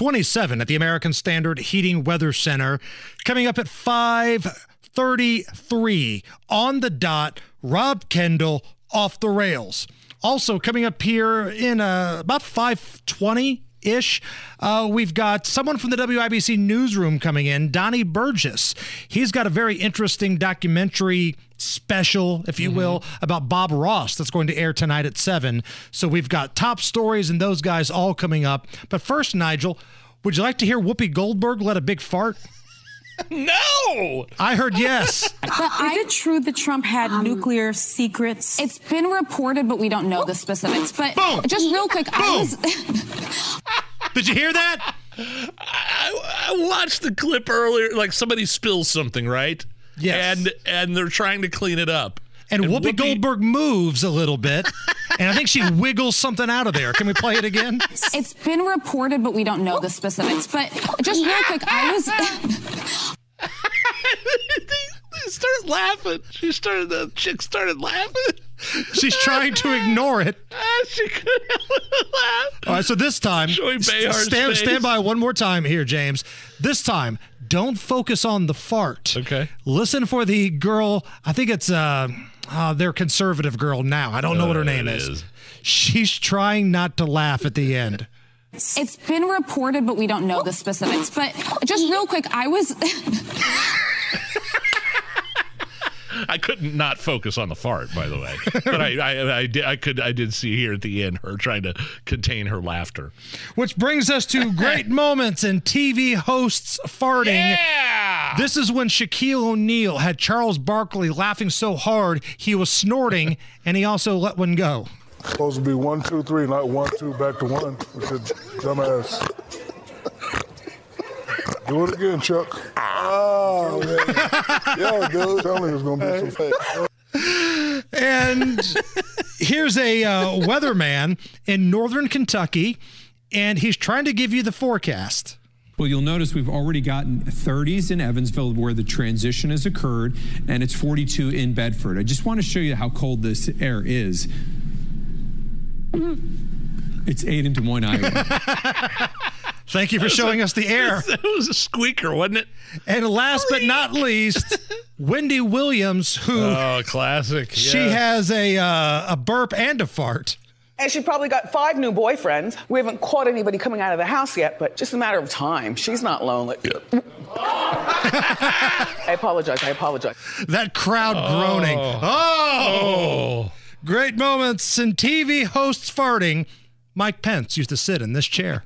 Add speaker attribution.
Speaker 1: 27 at the American Standard Heating Weather Center. Coming up at 5:33 on the dot, Rob Kendall off the rails. Also coming up here in uh, about 520 ish. Uh, we've got someone from the WIBC newsroom coming in, Donnie Burgess. He's got a very interesting documentary special, if you will, about Bob Ross that's going to air tonight at 7. So we've got top stories and those guys all coming up. But first, Nigel, would you like to hear Whoopi Goldberg let a big fart?
Speaker 2: No!
Speaker 1: I heard yes.
Speaker 3: But is it true that Trump had nuclear secrets?
Speaker 4: It's been reported, but we don't know the specifics. But
Speaker 1: Boom.
Speaker 4: just real quick, I was
Speaker 1: Did you hear that?
Speaker 2: I, I watched the clip earlier. Like somebody spills something, right?
Speaker 1: Yes.
Speaker 2: And and they're trying to clean it up.
Speaker 1: And, Whoopi, Goldberg moves a little bit, and I think she wiggles something out of there. Can we play it again?
Speaker 4: it's been reported, but we don't know the specifics. But just real quick, I was
Speaker 2: they laughing. She started. The chick started laughing.
Speaker 1: She's trying to ignore it.
Speaker 2: Ah, she couldn't help but laugh.
Speaker 1: All right, so this time,
Speaker 2: Joy Behar's
Speaker 1: stand,
Speaker 2: face.
Speaker 1: stand by one more time here, James. This time, don't focus on the fart.
Speaker 2: Okay.
Speaker 1: Listen for the girl. I think it's uh, uh their conservative girl now. I don't know what her
Speaker 2: Uh,
Speaker 1: name
Speaker 2: it
Speaker 1: is.
Speaker 2: is.
Speaker 1: She's trying not to laugh at the end.
Speaker 4: It's been reported, but we don't know the specifics. But just real quick, I was
Speaker 2: I couldn't not focus on the fart, by the way. But I, I, I did. I could. I did see here at the end her trying to contain her laughter.
Speaker 1: Which brings us to great moments in TV hosts farting.
Speaker 2: Yeah.
Speaker 1: This is when Shaquille O'Neal had Charles Barkley laughing so hard he was snorting, and he also let one go.
Speaker 5: Supposed to be one, two, three, not one, two, back to one. With your dumbass. Do it again, Chuck. Oh, man. yeah, dude. Tell me it's going to be some fake.
Speaker 1: And here's a uh, weatherman in northern Kentucky, and he's trying to give you the forecast.
Speaker 6: Well, you'll notice we've already gotten 30s in Evansville where the transition has occurred, and it's 42 in Bedford. I just want to show you how cold this air is. It's 8 in Des Moines, Iowa.
Speaker 1: Thank you for showing us the air.
Speaker 2: That was a squeaker, wasn't it?
Speaker 1: And last but not least, Wendy Williams, who
Speaker 2: Oh, classic.
Speaker 1: she
Speaker 2: yes.
Speaker 1: has a uh, a burp and a fart.
Speaker 7: And she probably got five new boyfriends. We haven't caught anybody coming out of the house yet, but just a matter of time. She's not lonely. I apologize. I apologize.
Speaker 1: That crowd groaning. Oh. Great moments in TV hosts farting. Mike Pence used to sit in this chair.